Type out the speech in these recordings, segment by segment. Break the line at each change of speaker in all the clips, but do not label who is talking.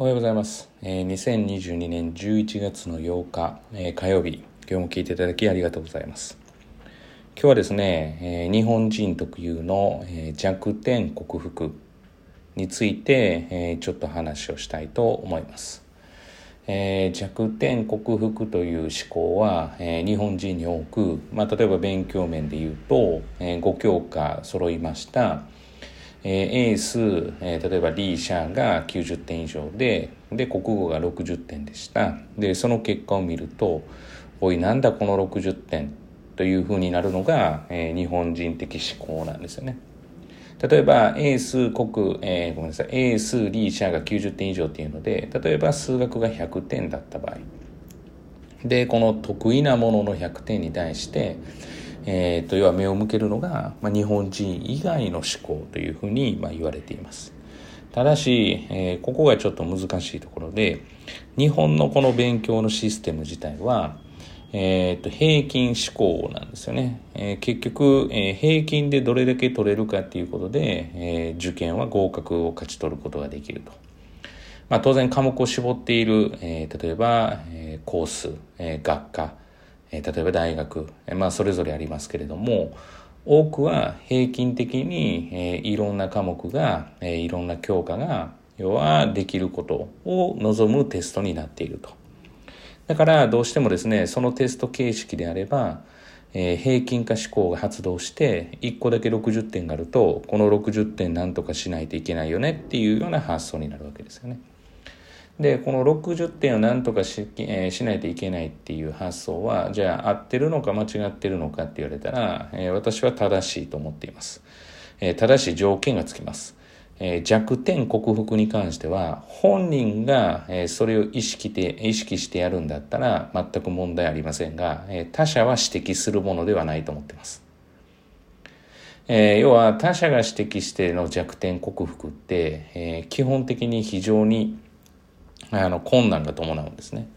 おはようございます。えー、2022年11月の8日、えー、火曜日、今日も聞いていただきありがとうございます。今日はですね、えー、日本人特有の、え、弱点克服について、え、ちょっと話をしたいと思います。え、弱点克服という思考は、え、日本人に多く、まあ、例えば勉強面で言うと、え、5教科揃いました。えー、エース、えー、例えばリーシャーが90点以上で、で、国語が60点でした。で、その結果を見ると、おい、なんだこの60点というふうになるのが、えー、日本人的思考なんですよね。例えば、エース、国、えー、ごめんなさい、エース、リーシャーが90点以上っていうので、例えば数学が100点だった場合。で、この得意なものの100点に対して、えー、と要は目を向けるのが、まあ、日本人以外の思考というふうに、まあ、言われています。ただし、えー、ここがちょっと難しいところで、日本のこの勉強のシステム自体は、えー、と平均思考なんですよね。えー、結局、えー、平均でどれだけ取れるかっていうことで、えー、受験は合格を勝ち取ることができると。まあ、当然科目を絞っている、えー、例えば、えー、コース、えー、学科、え例えば大学、えまあそれぞれありますけれども、多くは平均的に、えいろんな科目が、えいろんな教科が、要はできることを望むテストになっていると。だからどうしてもですね、そのテスト形式であれば、え、平均化思考が発動して1個だけ60点があるとこの60点なんとかしないといけないよねっていうような発想になるわけですよね。でこの60点を何とかし,、えー、しないといけないっていう発想はじゃあ合ってるのか間違ってるのかって言われたら、えー、私は正しいと思っています、えー、正しい条件がつきます、えー、弱点克服に関しては本人が、えー、それを意識て意識してやるんだったら全く問題ありませんが、えー、他者は指摘するものではないと思っています。えー、要は他者が指摘しての弱点克服って、えー、基本的に非常にあの困難が伴うんですね。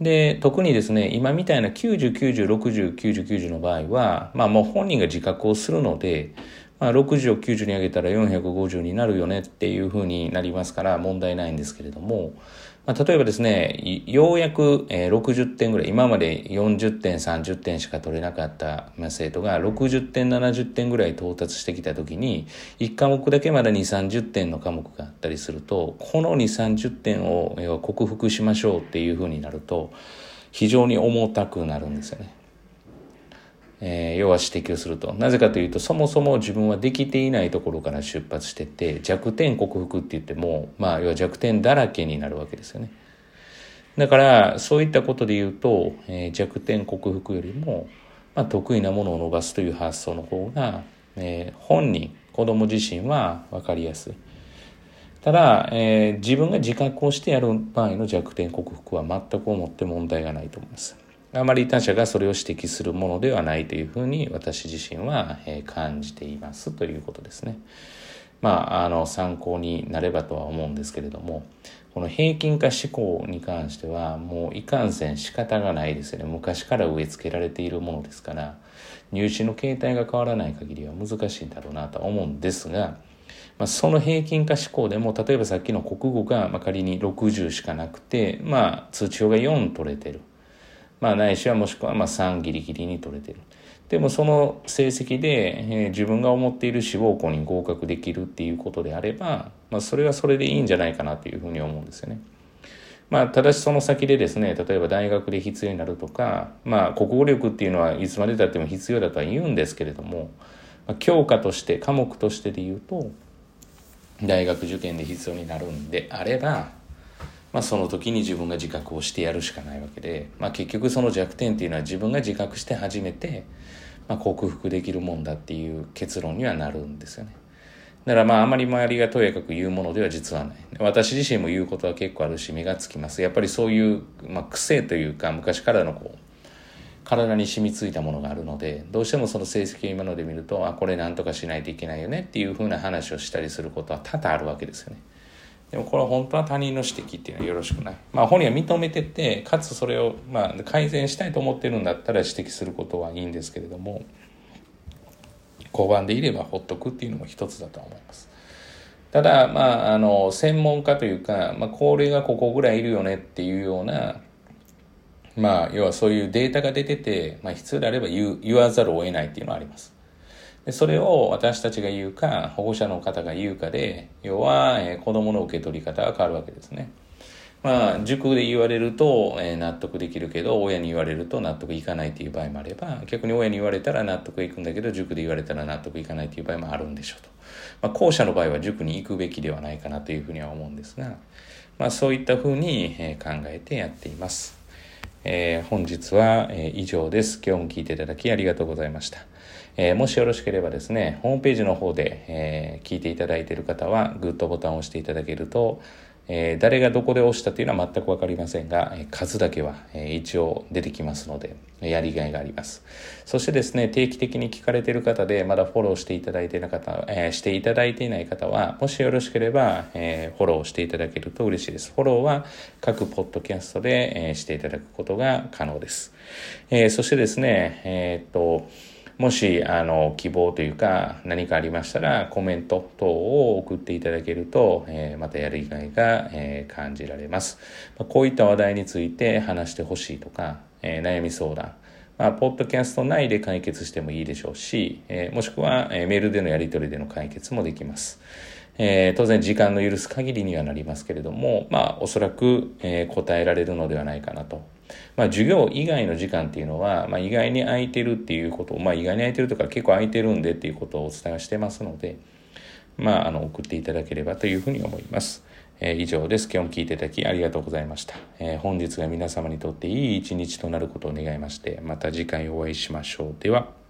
で、特にですね、今みたいな90、90、60、90、90の場合は、まあもう本人が自覚をするので、まあ60を90に上げたら450になるよねっていうふうになりますから問題ないんですけれども、まあ、例えばですね、ようやく、60点ぐらい、今まで40点、30点しか取れなかった生徒が60点、70点ぐらい到達してきたときに、1科目だけまだ2、30点の科目があったりすると、この2、30点を克服しましょうっていうふうになると、非常に重たくなるんですよね。えー、要は指摘をすると。なぜかというと、そもそも自分はできていないところから出発してて、弱点克服って言っても、まあ、要は弱点だらけになるわけですよね。だから、そういったことで言うと、えー、弱点克服よりも、まあ、得意なものを伸ばすという発想の方が、えー、本人、子供自身は分かりやすい。ただ、えー、自分が自覚をしてやる場合の弱点克服は全く思って問題がないと思います。あまり他者がそれを指摘するものではないというふうに私自身は感じていますということですね。まあ、あの参考になればとは思うんですけれどもこの平均化思考に関してはもういかんせん仕方がないですよね昔から植え付けられているものですから入試の形態が変わらない限りは難しいんだろうなとは思うんですが、まあ、その平均化思考でも例えばさっきの国語がま仮に60しかなくて、まあ、通知表が4取れてる。まあ、ないしはもしくはまあ3ギリギリに取れてる。でもその成績で、えー、自分が思っている志望校に合格できるっていうことであれば、まあ、それはそれでいいんじゃないかなというふうに思うんですよね。まあ、ただしその先でですね、例えば大学で必要になるとか、まあ、国語力っていうのはいつまでたっても必要だとは言うんですけれども、まあ、教科として、科目としてで言うと、大学受験で必要になるんであれば、まあ、その時に自分が自覚をしてやるしかないわけで、まあ、結局その弱点っていうのは自分が自覚して初めて、まあ、克服できるもんだっていう結論にはなるんですよね。だからまああまり周りがとやかく言うものでは実はない。私自身も言うことは結構あるし目がつきます。やっぱりそういう、まあ、癖というか昔からのこう体に染みついたものがあるのでどうしてもその成績を今ので見るとあこれなんとかしないといけないよねっていうふうな話をしたりすることは多々あるわけですよね。でもこれは本当は他人の指摘っていうのはよろしくない。まあ本人は認めてて、かつそれをまあ改善したいと思ってるんだったら指摘することはいいんですけれども、交番でいればほっとくっていうのも一つだと思います。ただ、まあ、あの、専門家というか、まあ、これがここぐらいいるよねっていうような、まあ、要はそういうデータが出てて、まあ、必要であれば言言わざるを得ないっていうのはあります。でそれを私たちが言うか、保護者の方が言うかで、要は、えー、子供の受け取り方が変わるわけですね。まあ、塾で言われると、えー、納得できるけど、親に言われると納得いかないっていう場合もあれば、逆に親に言われたら納得いくんだけど、塾で言われたら納得いかないっていう場合もあるんでしょうと。まあ、後者の場合は塾に行くべきではないかなというふうには思うんですが、まあ、そういったふうに、考えてやっています。えー、本日は、え以上です。今日も聞いていただきありがとうございました。え、もしよろしければですね、ホームページの方で、え、聞いていただいている方は、グッドボタンを押していただけると、え、誰がどこで押したというのは全く分かりませんが、え数だけは、え一応出てきますので、やりがいがあります。そしてですね、定期的に聞かれている方で、まだフォローしていただいていない方、えしていただいていない方は、もしよろしければ、えフォローしていただけると嬉しいです。フォローは各ポッドキャストで、えしていただくことが可能です。えそしてですね、えっと、もし、あの、希望というか、何かありましたら、コメント等を送っていただけると、えー、またやる以外が、えー、感じられます。まあ、こういった話題について話してほしいとか、えー、悩み相談、まあ、ポッドキャスト内で解決してもいいでしょうし、えー、もしくは、えー、メールでのやり取りでの解決もできます。えー、当然時間の許す限りにはなりますけれども、まあ、おそらく、えー、答えられるのではないかなとまあ、授業以外の時間っていうのは、まあ、意外に空いてるっていうことを、まあ、意外に空いてるとか結構空いてるんでっていうことをお伝えしてますので、まあ、あの、送っていただければというふうに思います。えー、以上です。今日も聞いていただきありがとうございました。えー、本日が皆様にとっていい一日となることを願いまして、また次回お会いしましょう。では。